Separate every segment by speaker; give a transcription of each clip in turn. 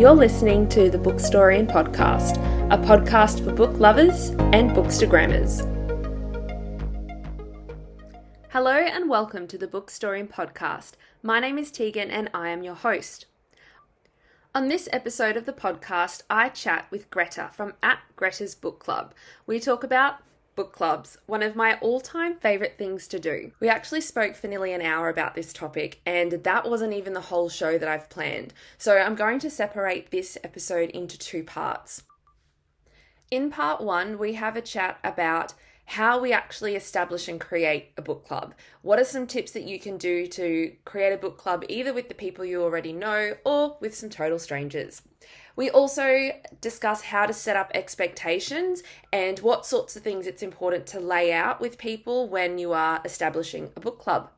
Speaker 1: You're listening to the Bookstorian Podcast, a podcast for book lovers and bookstagrammers. Hello and welcome to the Bookstorian Podcast. My name is Teagan and I am your host. On this episode of the podcast, I chat with Greta from at Greta's Book Club. We talk about book clubs, one of my all time favourite things to do. We actually spoke for nearly an hour about this topic, and that wasn't even the whole show that I've planned. So I'm going to separate this episode into two parts. In part one, we have a chat about how we actually establish and create a book club. What are some tips that you can do to create a book club either with the people you already know or with some total strangers? We also discuss how to set up expectations and what sorts of things it's important to lay out with people when you are establishing a book club.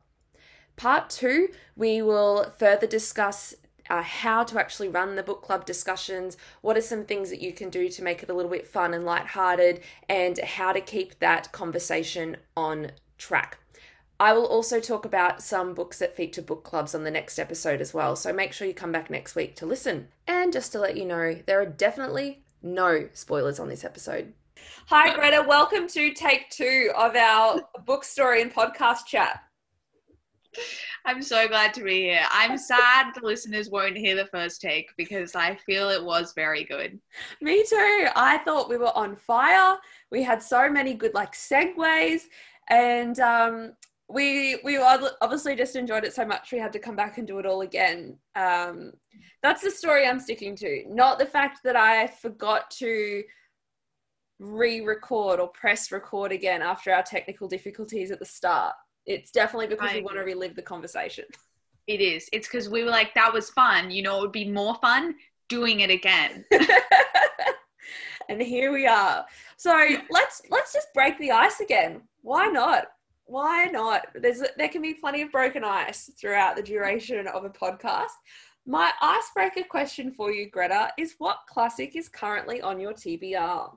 Speaker 1: Part two, we will further discuss uh, how to actually run the book club discussions, what are some things that you can do to make it a little bit fun and lighthearted, and how to keep that conversation on track. I will also talk about some books that feature book clubs on the next episode as well, so make sure you come back next week to listen. And just to let you know, there are definitely no spoilers on this episode. Hi, Greta. Welcome to take two of our Bookstorian podcast chat.
Speaker 2: I'm so glad to be here. I'm sad the listeners won't hear the first take because I feel it was very good.
Speaker 1: Me too. I thought we were on fire. We had so many good like segues, and um, we we obviously just enjoyed it so much we had to come back and do it all again. Um, that's the story I'm sticking to, not the fact that I forgot to re-record or press record again after our technical difficulties at the start. It's definitely because I we want to relive the conversation.
Speaker 2: It is. It's because we were like, that was fun. You know, it would be more fun doing it again.
Speaker 1: and here we are. So let's let's just break the ice again. Why not? Why not? There's there can be plenty of broken ice throughout the duration of a podcast. My icebreaker question for you, Greta, is what classic is currently on your TBR?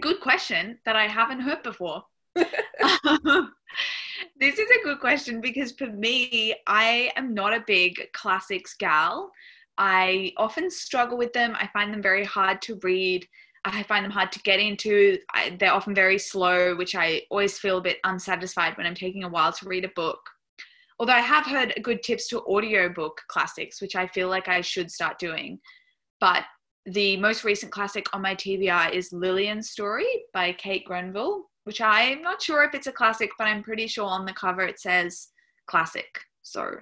Speaker 2: Good question that I haven't heard before. this is a good question because for me, I am not a big classics gal. I often struggle with them. I find them very hard to read. I find them hard to get into. I, they're often very slow, which I always feel a bit unsatisfied when I'm taking a while to read a book. Although I have heard good tips to audiobook classics, which I feel like I should start doing. But the most recent classic on my TBR is Lilian's Story by Kate Grenville, which I'm not sure if it's a classic, but I'm pretty sure on the cover it says classic. So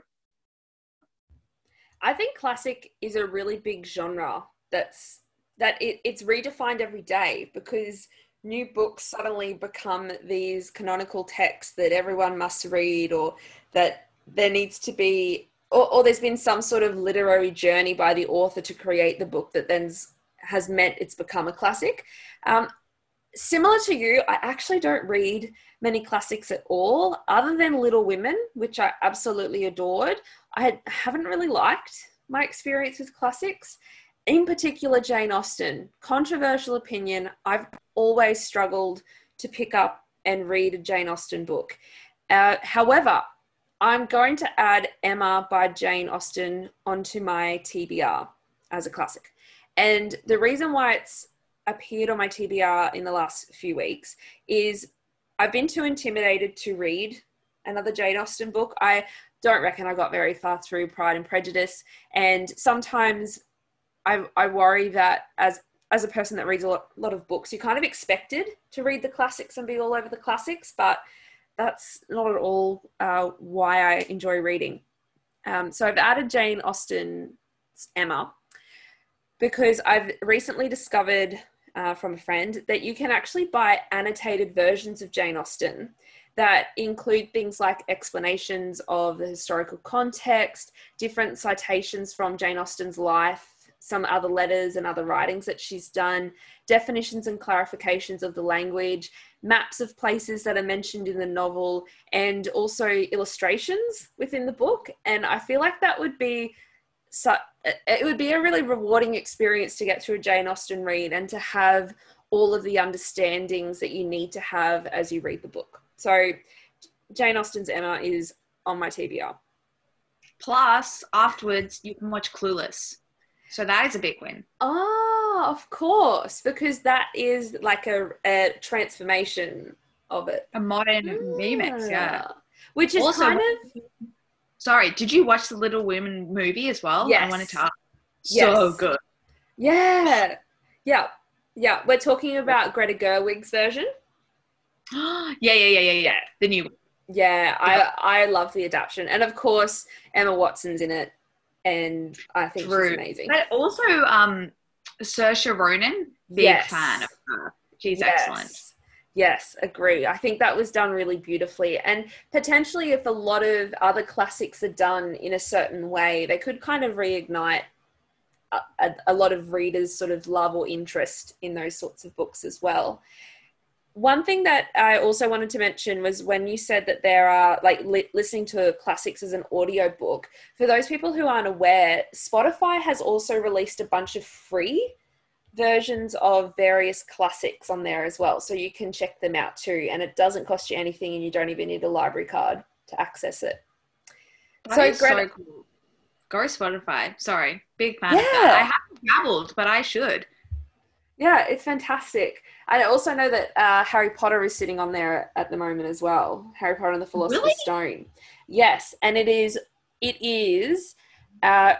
Speaker 1: I think classic is a really big genre that's that it, it's redefined every day because new books suddenly become these canonical texts that everyone must read or that there needs to be or, or, there's been some sort of literary journey by the author to create the book that then has meant it's become a classic. Um, similar to you i actually don't read many classics at all other than little women which i absolutely adored. I had, haven't really liked my experience with classics in particular, Jane Austen, controversial opinion. I've always struggled to pick up and read a Jane Austen book. Uh, however, I'm going to add Emma by Jane Austen onto my TBR as a classic. And the reason why it's appeared on my TBR in the last few weeks is I've been too intimidated to read another Jane Austen book. I don't reckon I got very far through Pride and Prejudice. And sometimes I, I worry that as as a person that reads a lot, lot of books, you're kind of expected to read the classics and be all over the classics, but that's not at all uh, why I enjoy reading. Um, so I've added Jane Austen's Emma because I've recently discovered uh, from a friend that you can actually buy annotated versions of Jane Austen that include things like explanations of the historical context, different citations from Jane Austen's life, some other letters and other writings that she's done, definitions and clarifications of the language, maps of places that are mentioned in the novel, and also illustrations within the book. And I feel like that would be so it would be a really rewarding experience to get through a Jane Austen read and to have all of the understandings that you need to have as you read the book. So Jane Austen's Emma is on my TBR.
Speaker 2: Plus, afterwards, you can watch Clueless So that is a big win.
Speaker 1: Oh, of course, because that is like a, a transformation of it.
Speaker 2: A modern remix, yeah.
Speaker 1: Ah. Which is
Speaker 2: Also-
Speaker 1: kind of
Speaker 2: Sorry, did you watch the Little Women movie as well? I
Speaker 1: Yes.
Speaker 2: wanted to ask. So
Speaker 1: Yes.
Speaker 2: good.
Speaker 1: yeah, yeah, yeah. We're talking about Greta Gerwig's version.
Speaker 2: yeah, yeah, yeah, yeah, yeah. The new one.
Speaker 1: Yeah, I I love the adaptation, and of course Emma Watson's in it, and I think
Speaker 2: True.
Speaker 1: she's amazing.
Speaker 2: But also, um, Saoirse Ronan, big
Speaker 1: Yes.
Speaker 2: fan of her. She's
Speaker 1: Yes.
Speaker 2: excellent.
Speaker 1: Yes, agree. I think that was done really beautifully. And potentially, if a lot of other classics are done in a certain way, they could kind of reignite a, a, a lot of readers' sort of love or interest in those sorts of books as well. One thing that I also wanted to mention was when you said that there are like li- listening to classics as an audio book. For those people who aren't aware, Spotify has also released a bunch of free versions of various classics on there as well. So you can check them out too. And it doesn't cost you anything and you don't even need a library card to access it.
Speaker 2: That
Speaker 1: So Greta-
Speaker 2: so cool. Go Spotify. Sorry, big fan of that.
Speaker 1: Yeah.
Speaker 2: I haven't dabbled, but I should.
Speaker 1: Yeah, it's fantastic. I also know that uh, Harry Potter is sitting on there at the moment as well. Harry Potter and the Philosopher's
Speaker 2: Really?
Speaker 1: Stone. Yes, and it is it is uh,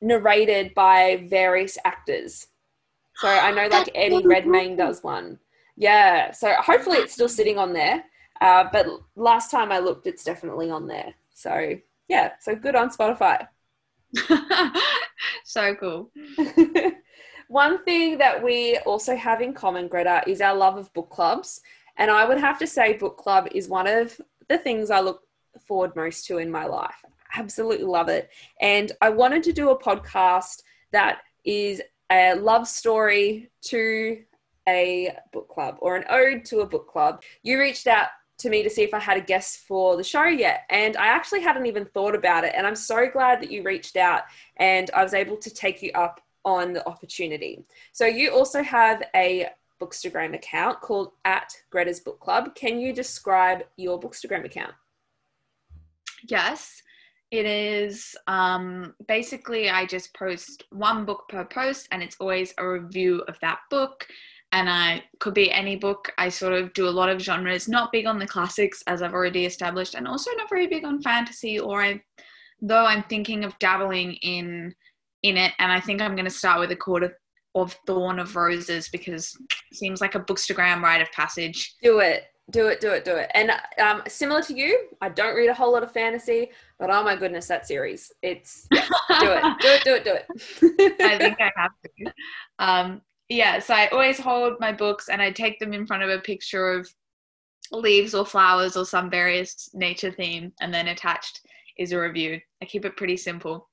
Speaker 1: narrated by various actors. So I know like Eddie Redmayne does one. Yeah, so hopefully it's still sitting on there. Uh, but last time I looked, it's definitely on there. So yeah, so good on Spotify.
Speaker 2: so cool.
Speaker 1: One thing that we also have in common, Greta, is our love of book clubs. And I would have to say, book club is one of the things I look forward most to in my life. Absolutely love it. And I wanted to do a podcast that is a love story to a book club or an ode to a book club. You reached out to me to see if I had a guest for the show yet. And I actually hadn't even thought about it. And I'm so glad that you reached out and I was able to take you up on the opportunity. So you also have a Bookstagram account called at Greta's Book Club. Can you describe your Bookstagram account?
Speaker 2: Yes, it is. Um, basically, I just post one book per post, and it's always a review of that book. And I could be any book. I sort of do a lot of genres. Not big on the classics, as I've already established, and also not very big on fantasy. Or I, though I'm thinking of dabbling in in it, and I think I'm going to start with a Court of, of Thorn of Roses because it seems like a bookstagram rite of passage.
Speaker 1: Do it. Do it, do it, do it. And um, similar to you, I don't read a whole lot of fantasy, but oh my goodness, that series. It's, yeah, do it, do it, do it, do it.
Speaker 2: I think I have to. Um, yeah, so I always hold my books and I take them in front of a picture of leaves or flowers or some various nature theme, and then attached is a review. I keep it pretty simple.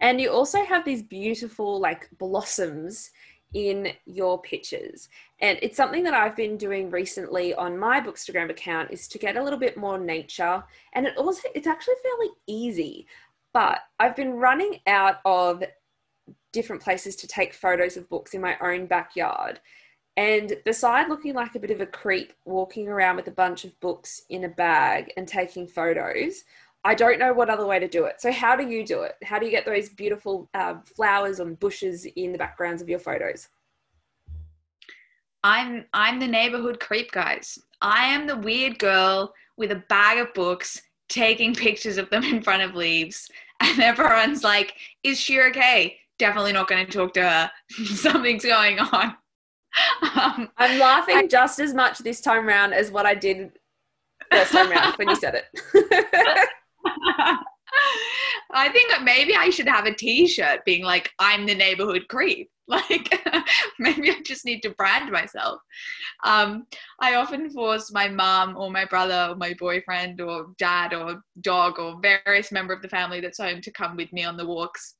Speaker 1: And you also have these beautiful like blossoms in your pictures. And it's something that I've been doing recently on my Bookstagram account is to get a little bit more nature. And it also it's actually fairly easy. But I've been running out of different places to take photos of books in my own backyard. And beside looking like a bit of a creep walking around with a bunch of books in a bag and taking photos, I don't know what other way to do it. So, how do you do it? How do you get those beautiful uh, flowers and bushes in the backgrounds of your photos?
Speaker 2: I'm I'm the neighborhood creep, guys. I am the weird girl with a bag of books taking pictures of them in front of leaves, and everyone's like, "Is she okay?" Definitely not going to talk to her. Something's going on. Um,
Speaker 1: I'm laughing just as much this time round as what I did first time round when you said it.
Speaker 2: I think maybe I should have a T-shirt being like, "I'm the neighborhood creep." Like, maybe I just need to brand myself. Um, I often force my mom or my brother or my boyfriend or dad or dog or various member of the family that's home to come with me on the walks,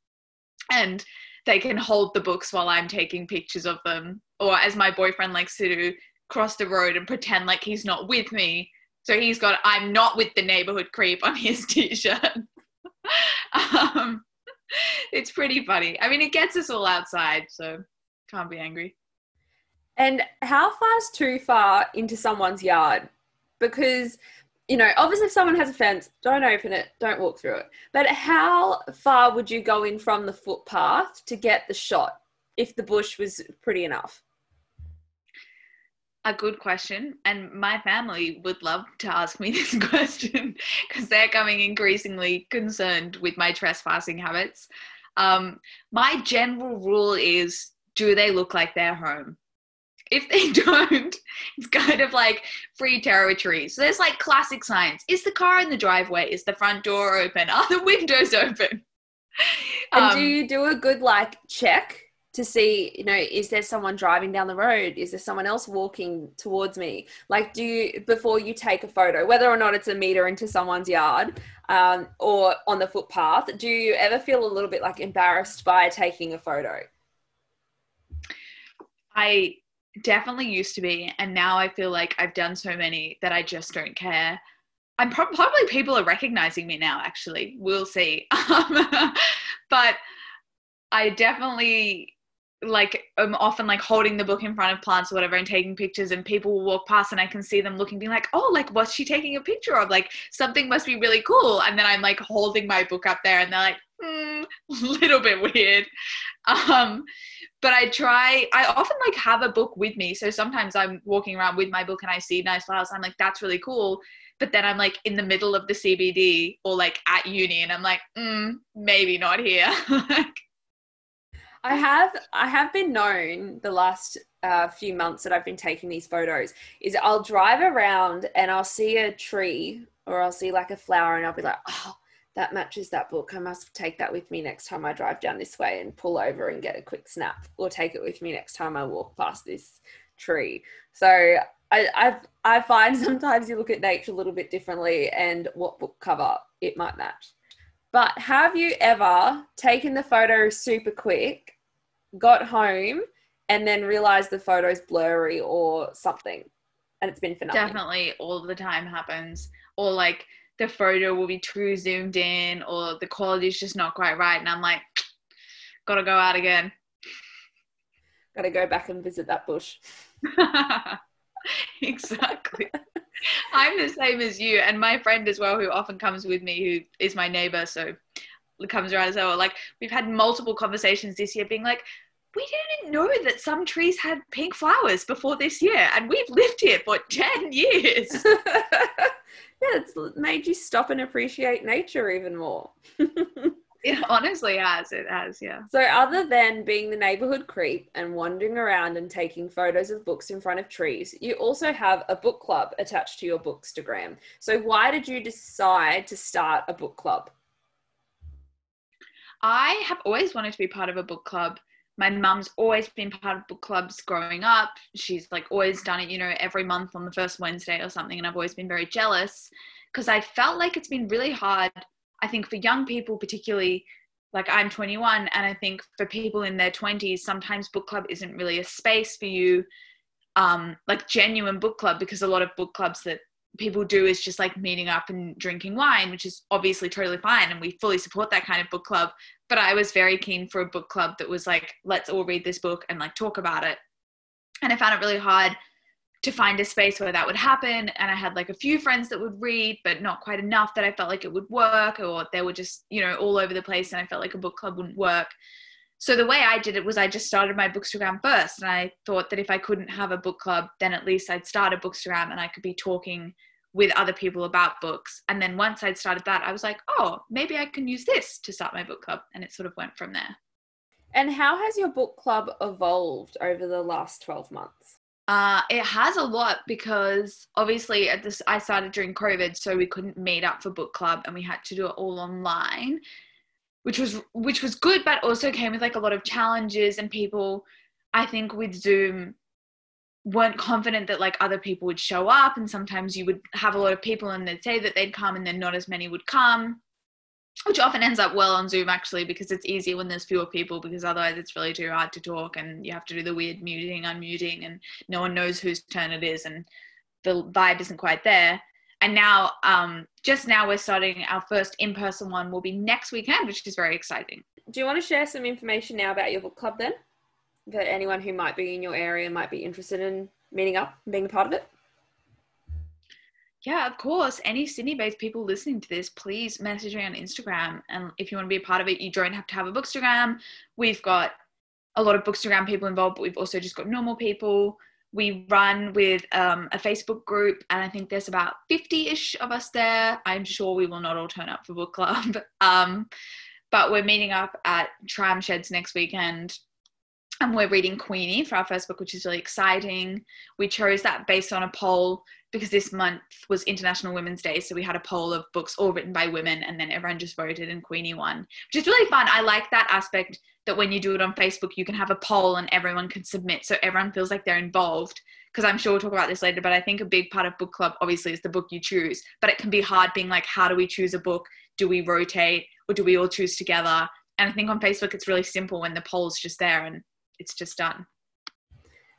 Speaker 2: and they can hold the books while I'm taking pictures of them. Or as my boyfriend likes to do, cross the road and pretend like he's not with me. So he's got "I'm not with the neighborhood creep" on his T-shirt. um, it's pretty funny. I mean, it gets us all outside, so can't be angry.
Speaker 1: And how far's too far into someone's yard? Because you know, obviously if someone has a fence, don't open it, don't walk through it. But how far would you go in from the footpath to get the shot if the bush was pretty enough?
Speaker 2: A good question. And my family would love to ask me this question because they're coming increasingly concerned with my trespassing habits. Um, my general rule is do they look like they're home? If they don't, it's kind of like free territory. So there's like classic signs. Is the car in the driveway? Is the front door open? Are the windows open?
Speaker 1: And um, do you do a good like check to see, you know, is there someone driving down the road? Is there someone else walking towards me? Like, do you, before you take a photo, whether or not it's a meter into someone's yard um, or on the footpath, do you ever feel a little bit like embarrassed by taking a photo?
Speaker 2: I definitely used to be. And now I feel like I've done so many that I just don't care. I'm pro- probably people are recognizing me now, actually. We'll see. but I definitely like I'm often like holding the book in front of plants or whatever and taking pictures and people will walk past and I can see them looking being like oh like what's she taking a picture of? Like something must be really cool. And then I'm like holding my book up there and they're like mm, little bit weird. Um but I try I often like have a book with me. So sometimes I'm walking around with my book and I see nice flowers I'm like that's really cool. But then I'm like in the middle of the CBD or like at uni and I'm like mm, maybe not here. Like
Speaker 1: I have I have been known the last uh, few months that I've been taking these photos is I'll drive around and I'll see a tree or I'll see like a flower and I'll be like, oh, that matches that book. I must take that with me next time I drive down this way and pull over and get a quick snap, or take it with me next time I walk past this tree. So I I, I find sometimes you look at nature a little bit differently, and what book cover it might match. But have you ever taken the photo super quick got home and then realized the photo's blurry or something and it's been for nothing.
Speaker 2: Definitely all the time happens. Or like the photo will be too zoomed in or the quality is just not quite right and I'm like gotta go out again.
Speaker 1: Gotta go back and visit that bush.
Speaker 2: exactly. I'm the same as you and my friend as well who often comes with me who is my neighbor so comes around as well. Like we've had multiple conversations this year being like, we didn't know that some trees had pink flowers before this year, and we've lived here for 10 years.
Speaker 1: yeah, it's made you stop and appreciate nature even more.
Speaker 2: it honestly has. It has, yeah.
Speaker 1: So, other than being the neighborhood creep and wandering around and taking photos of books in front of trees, you also have a book club attached to your Bookstagram. So, why did you decide to start a book club?
Speaker 2: I have always wanted to be part of a book club. My mum's always been part of book clubs growing up. She's like always done it, you know, every month on the first Wednesday or something. And I've always been very jealous because I felt like it's been really hard, I think, for young people, particularly like I'm 21. And I think for people in their 20s, sometimes book club isn't really a space for you, um, like genuine book club, because a lot of book clubs that people do is just like meeting up and drinking wine, which is obviously totally fine. And we fully support that kind of book club. But I was very keen for a book club that was like, let's all read this book and like talk about it. And I found it really hard to find a space where that would happen. And I had like a few friends that would read, but not quite enough that I felt like it would work, or they were just, you know, all over the place. And I felt like a book club wouldn't work. So the way I did it was I just started my bookstagram first. And I thought that if I couldn't have a book club, then at least I'd start a bookstagram and I could be talking with other people about books. And then once I'd started that, I was like, oh, maybe I can use this to start my book club. And it sort of went from there.
Speaker 1: And how has your book club evolved over the last 12 months?
Speaker 2: Uh, it has a lot because obviously at this I started during COVID, so we couldn't meet up for book club and we had to do it all online, which was which was good, but also came with like a lot of challenges and people I think with Zoom weren't confident that like other people would show up and sometimes you would have a lot of people and they'd say that they'd come and then not as many would come which often ends up well on zoom actually because it's easier when there's fewer people because otherwise it's really too hard to talk and you have to do the weird muting unmuting and no one knows whose turn it is and the vibe isn't quite there. And now um, just now we're starting our first in-person one will be next weekend which is very exciting.
Speaker 1: Do you want to share some information now about your book club then that anyone who might be in your area might be interested in meeting up and being a part of it?
Speaker 2: Yeah, of course. Any Sydney based people listening to this, please message me on Instagram. And if you want to be a part of it, you don't have to have a Bookstagram. We've got a lot of Bookstagram people involved, but we've also just got normal people. We run with um, a Facebook group, and I think there's about 50 ish of us there. I'm sure we will not all turn up for book club. Um, but we're meeting up at Tramsheds next weekend and we're reading Queenie for our first book, which is really exciting. We chose that based on a poll because this month was International Women's Day. So we had a poll of books all written by women, and then everyone just voted, and Queenie won, which is really fun. I like that aspect that when you do it on Facebook, you can have a poll and everyone can submit. So everyone feels like they're involved. Because I'm sure we'll talk about this later, but I think a big part of book club obviously is the book you choose. But it can be hard being like, how do we choose a book? Do we rotate or do we all choose together? And I think on Facebook, it's really simple when the poll's just there and it's just done.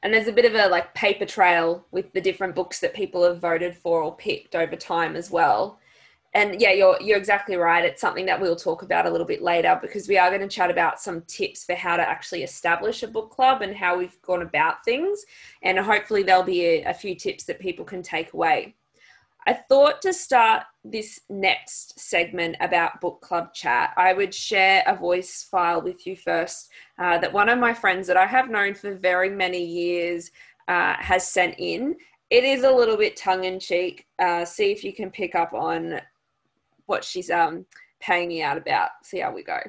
Speaker 1: And there's a bit of a like paper trail with the different books that people have voted for or picked over time as well. And yeah, you're you're exactly right. It's something that we'll talk about a little bit later because we are going to chat about some tips for how to actually establish a book club and how we've gone about things. And hopefully there'll be a, a few tips that people can take away. I thought to start this next segment about book club chat, I would share a voice file with you first uh, that one of my friends that I have known for very many years uh, has sent in. It is a little bit tongue in cheek. Uh, see if you can pick up on what she's um, paying me out about. See how we go.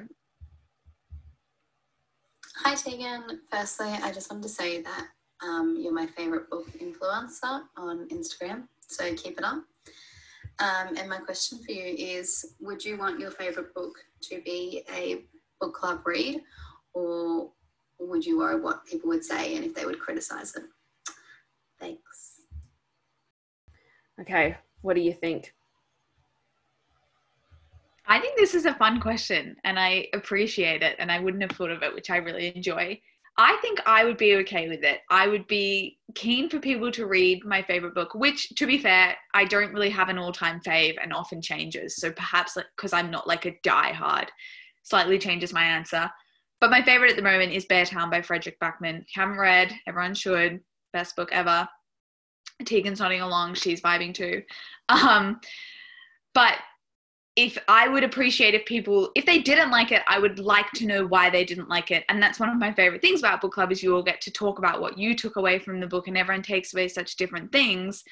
Speaker 3: Hi, Teagan. Firstly, I just wanted to say that um, you're my favorite book influencer on Instagram, so keep it up. Um, and my question for you is Would you want your favourite book to be a book club read, or would you worry what people would say and if they would criticise it? Thanks.
Speaker 1: Okay, what do you think?
Speaker 2: I think this is a fun question and I appreciate it and I wouldn't have thought of it, which I really enjoy. I think I would be okay with it. I would be keen for people to read my favorite book, which, to be fair, I don't really have an all time fave and often changes. So perhaps because I'm not like a die hard, slightly changes my answer. But my favorite at the moment is Beartown by Fredrik Backman. Haven't read, everyone should. Best book ever. Teagan's nodding along, she's vibing too. Um, but if I would appreciate if people, if they didn't like it, I would like to know why they didn't like it. And that's one of my favorite things about book club is you all get to talk about what you took away from the book and everyone takes away such different things.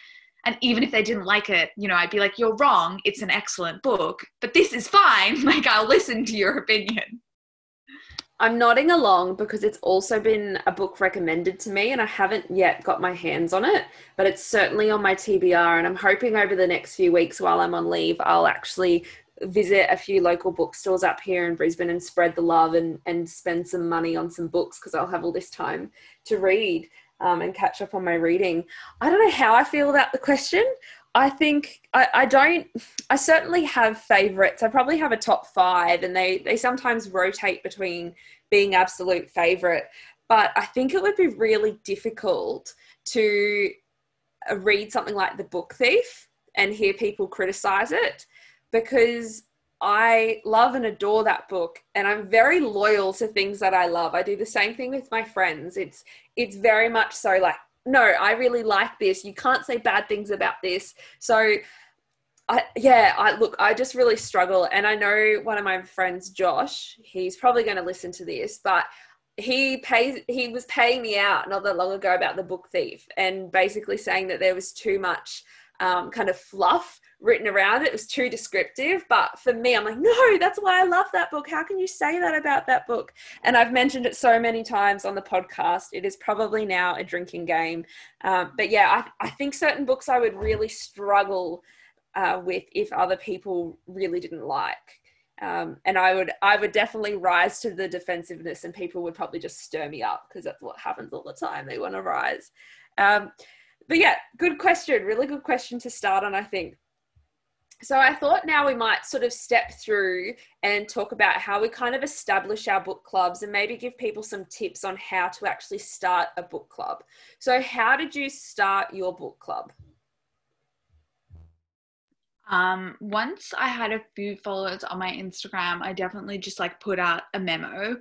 Speaker 2: And even if they didn't like it, you know, I'd be like, you're wrong. It's an excellent book, but this is fine. Like, I'll listen to your opinion.
Speaker 1: I'm nodding along because it's also been a book recommended to me and I haven't yet got my hands on it, but it's certainly on my TBR. And I'm hoping over the next few weeks while I'm on leave, I'll actually visit a few local bookstores up here in Brisbane and spread the love and, and spend some money on some books because I'll have all this time to read um, and catch up on my reading. I don't know how I feel about the question. I think I, I don't I certainly have favorites. I probably have a top five and they they sometimes rotate between being absolute favorite. But I think it would be really difficult to uh, read something like The Book Thief and hear people criticize it because I love and adore that book and I'm very loyal to things that I love. I do the same thing with my friends. It's it's very much so like no, I really like this. You can't say bad things about this. So, I, yeah, I look, I just really struggle. And I know one of my friends, Josh, he's probably going to listen to this, but he pays, he was paying me out not that long ago about the book thief and basically saying that there was too much um, kind of fluff written around it. It was too descriptive. But for me, I'm like, no, that's why I love that book. How can you say that about that book? And I've mentioned it so many times on the podcast. It is probably now a drinking game. Um, but yeah, I, I, think certain books I would really struggle uh, with if other people really didn't like. Um, and I would, I would definitely rise to the defensiveness, and people would probably just stir me up because that's what happens all the time. They want to rise. Um, but yeah, good question. Really good question to start on. I think so I thought now we might sort of step through and talk about how we kind of establish our book clubs and maybe give people some tips on how to actually start a book club. So how did you start your book club?
Speaker 2: Um, once I had a few followers on my Instagram, I definitely just like put out a memo.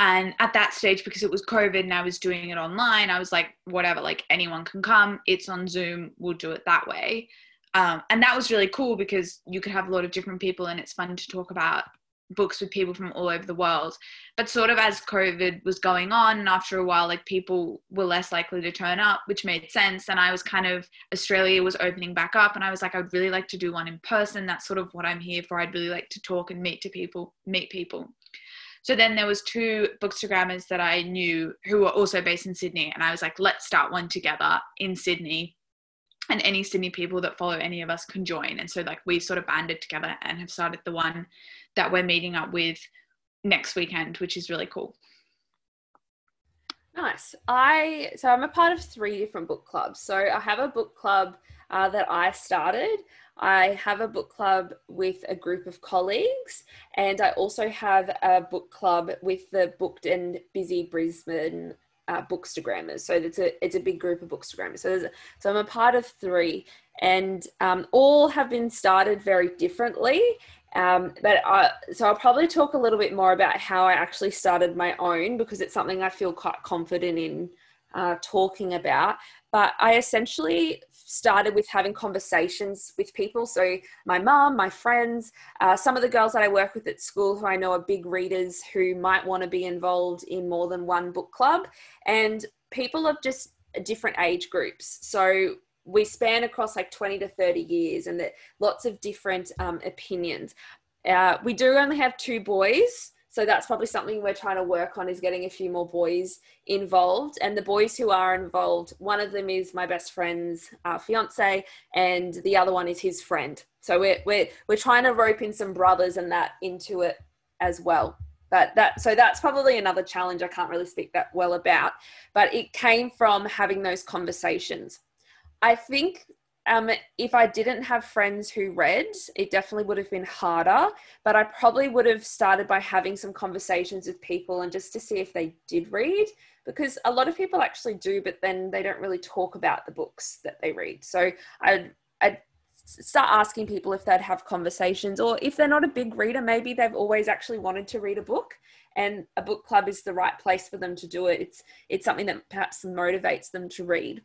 Speaker 2: And at that stage, because it was COVID and I was doing it online, I was like, whatever, like anyone can come, it's on Zoom, we'll do it that way. Um, and that was really cool because you could have a lot of different people and it's fun to talk about books with people from all over the world. But sort of as covid was going on and after a while like people were less likely to turn up which made sense. And i was kind of australia was opening back up and i was like i'd really like to do one in person. That's sort of what i'm here for. I'd really like to talk and meet to people meet people. So then there was two bookstagrammers that i knew who were also based in sydney and i was like let's start one together in sydney and any Sydney people that follow any of us can join. And so like we sort of banded together and have started the one that we're meeting up with next weekend, which is really cool.
Speaker 1: Nice. I so I'm a part of three different book clubs. So I have a book club uh, that I started. I have a book club with a group of colleagues, and I also have a book club with the Booked and Busy Brisbane uh, bookstagrammers. So it's a it's a big group of bookstagrammers. So a, so I'm a part of three, and um, all have been started very differently. Um, but I, so I'll probably talk a little bit more about how I actually started my own because it's something I feel quite confident in uh, talking about. But I essentially started with having conversations with people. So, my mum, my friends, uh, some of the girls that I work with at school who I know are big readers who might want to be involved in more than one book club, and people of just different age groups. So, we span across like 20 to 30 years and that lots of different um, opinions. Uh, we do only have two boys. So that's probably something we're trying to work on is getting a few more boys involved. And the boys who are involved, one of them is my best friend's uh, fiance, and the other one is his friend. So we're we're we're trying to rope in some brothers and that into it as well. But that so that's probably another challenge I can't really speak that well about. But it came from having those conversations. I think um, if I didn't have friends who read, it definitely would have been harder. But I probably would have started by having some conversations with people and just to see if they did read, because a lot of people actually do, but then they don't really talk about the books that they read. So I'd, I'd start asking people if they'd have conversations, or if they're not a big reader, maybe they've always actually wanted to read a book. And a book club is the right place for them to do it. It's it's something that perhaps motivates them to read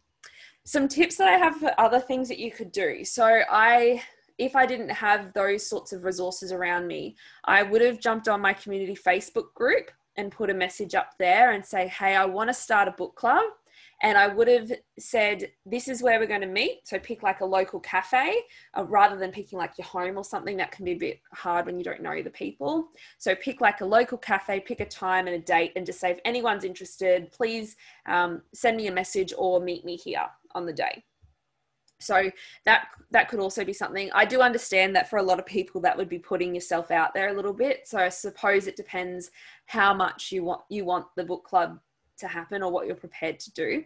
Speaker 1: some tips that I have for other things that you could do. So I if I didn't have those sorts of resources around me, I would have jumped on my community Facebook group and put a message up there and say, "Hey, I want to start a book club." And I would have said, This is where we're going to meet. So pick like a local cafe uh, rather than picking like your home or something that can be a bit hard when you don't know the people. So pick like a local cafe, pick a time and a date, and just say, If anyone's interested, please um, send me a message or meet me here on the day. So that that could also be something. I do understand that for a lot of people that would be putting yourself out there a little bit. So I suppose it depends how much you want you want the book club to happen or what you're prepared to do.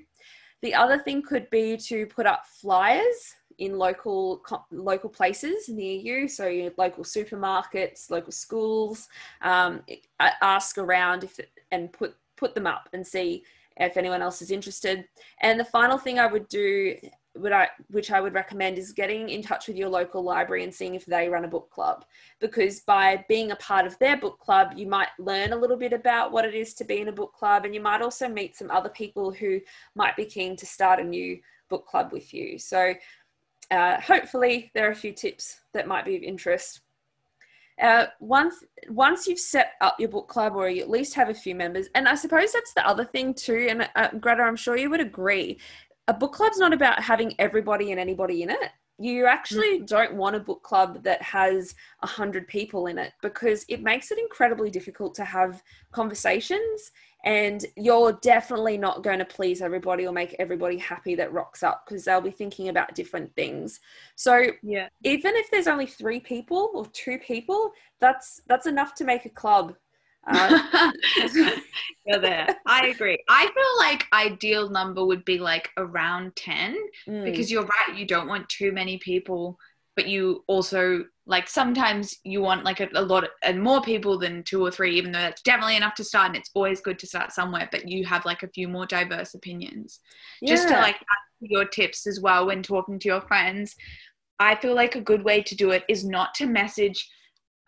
Speaker 1: The other thing could be to put up flyers in local local places near you, so your local supermarkets, local schools. Um, ask around if and put put them up and see if anyone else is interested. And the final thing I would do would I, which I would recommend is getting in touch with your local library and seeing if they run a book club. Because by being a part of their book club, you might learn a little bit about what it is to be in a book club, and you might also meet some other people who might be keen to start a new book club with you. So, uh, hopefully, there are a few tips that might be of interest. Uh, once once you've set up your book club, or you at least have a few members, and I suppose that's the other thing too. And uh, Greta, I'm sure you would agree a book club's not about having everybody and anybody in it. You actually mm. don't want a book club that has a hundred people in it because it makes it incredibly difficult to have conversations and you're definitely not going to please everybody or make everybody happy that rocks up because they'll be thinking about different things so
Speaker 2: yeah
Speaker 1: even if there's only three people or two people that's that's enough to make a club
Speaker 2: uh, You're there. I agree. I feel like ideal number would be like around 10 mm. because you're right. You don't want too many people, but you also like sometimes you want like a, a lot of, and more people than two or three, even though that's definitely enough to start. And it's always good to start somewhere, but you have like a few more diverse opinions. Yeah. Just to like your tips as well when talking to your friends. I feel like a good way to do it is not to message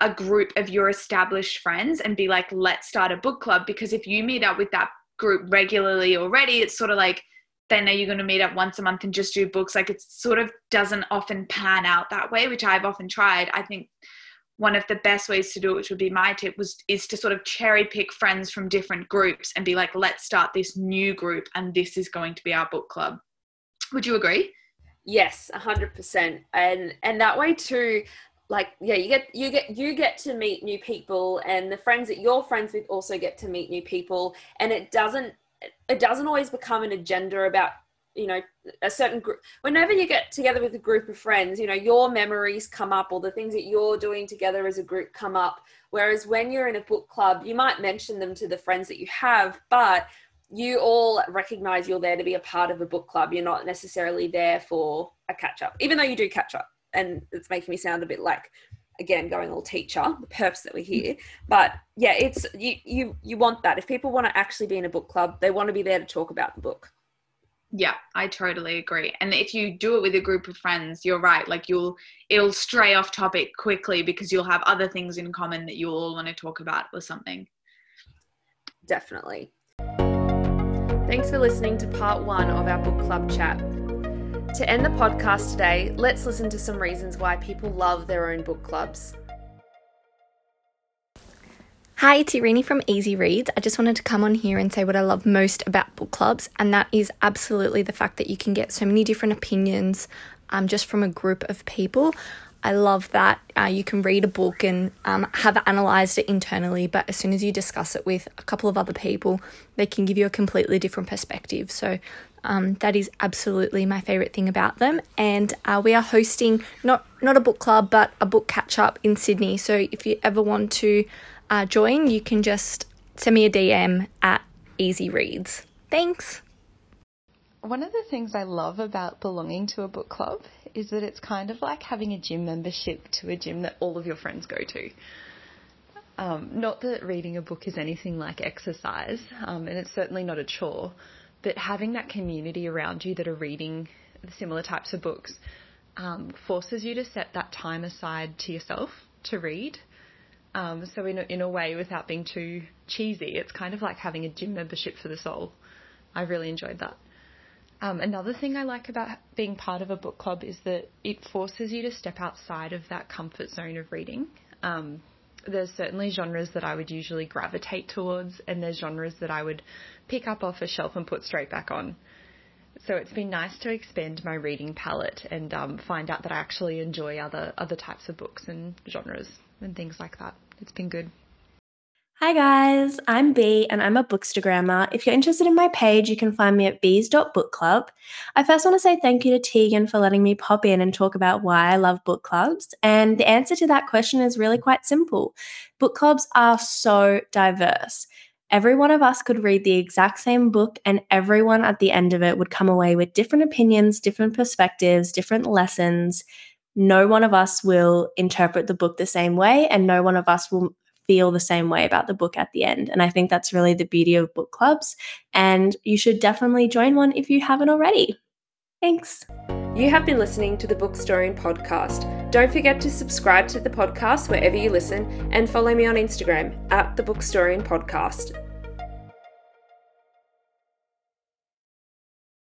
Speaker 2: a group of your established friends and be like, let's start a book club. Because if you meet up with that group regularly already, it's sort of like then are you going to meet up once a month and just do books? Like it sort of doesn't often pan out that way which i've often tried. I think one of the best ways to do it which would be my tip was is to sort of cherry pick friends from different groups and be like let's start this new group and this is going to be our book club. Would you agree?
Speaker 1: Yes 100% and and that way too like yeah you get you get you get to meet new people and the friends that you're friends with also get to meet new people and it doesn't it doesn't always become an agenda about you know a certain group. Whenever you get together with a group of friends you know your memories come up or the things that you're doing together as a group come up. Whereas when you're in a book club you might mention them to the friends that you have but you all recognize you're there to be a part of a book club. You're not necessarily there for a catch up even though you do catch up and it's making me sound a bit like again going all teacher the purpose that we're here but yeah it's you you you want that. If people want to actually be in a book club they want to be there to talk about the book.
Speaker 2: Yeah i totally agree. And if you do it with a group of friends you're right like you'll it'll stray off topic quickly because you'll have other things in common that you all want to talk about or something.
Speaker 1: Definitely. Thanks for listening to part one of our book club chat to end the podcast today, let's listen to some reasons why people love their own book clubs.
Speaker 4: Hi, it's Irene from Eazy Reads. I just wanted to come on here and say what I love most about book clubs, and that is absolutely the fact that you can get so many different opinions um, just from a group of people. I love that uh, you can read a book and um, have analysed it internally, but as soon as you discuss it with a couple of other people, they can give you a completely different perspective. So um, that is absolutely my favourite thing about them. And uh, we are hosting not not a book club, but a book catch up in Sydney. So if you ever want to uh, join, you can just send me a DM at Eazy Reads. Thanks.
Speaker 5: One of the things I love about belonging to a book club is that it's kind of like having a gym membership to a gym that all of your friends go to. Um, not that reading a book is anything like exercise, um, and it's certainly not a chore, but having that community around you that are reading similar types of books um, forces you to set that time aside to yourself to read. Um, so in a, in a way, without being too cheesy, it's kind of like having a gym membership for the soul. I really enjoyed that. Um, another thing I like about being part of a book club is that it forces you to step outside of that comfort zone of reading. Um, there's certainly genres that I would usually gravitate towards, and there's genres that I would pick up off a shelf and put straight back on. So it's been nice to expand my reading palette and um, find out that I actually enjoy other other types of books and genres and things like that. It's been good.
Speaker 6: Hi guys, I'm B and I'm a bookstagrammer. If you're interested in my page, you can find me at bees.bookclub. I first want to say thank you to Teagan for letting me pop in and talk about why I love book clubs. And the answer to that question is really quite simple. Book clubs are so diverse. Every one of us could read the exact same book, and everyone at the end of it would come away with different opinions, different perspectives, different lessons. No one of us will interpret the book the same way, and no one of us will feel the same way about the book at the end. And I think that's really the beauty of book clubs. And you should definitely join one if you haven't already. Thanks.
Speaker 1: You have been listening to the Bookstorian podcast. Don't forget to subscribe to the podcast wherever you listen and follow me on Instagram at the Bookstorian podcast.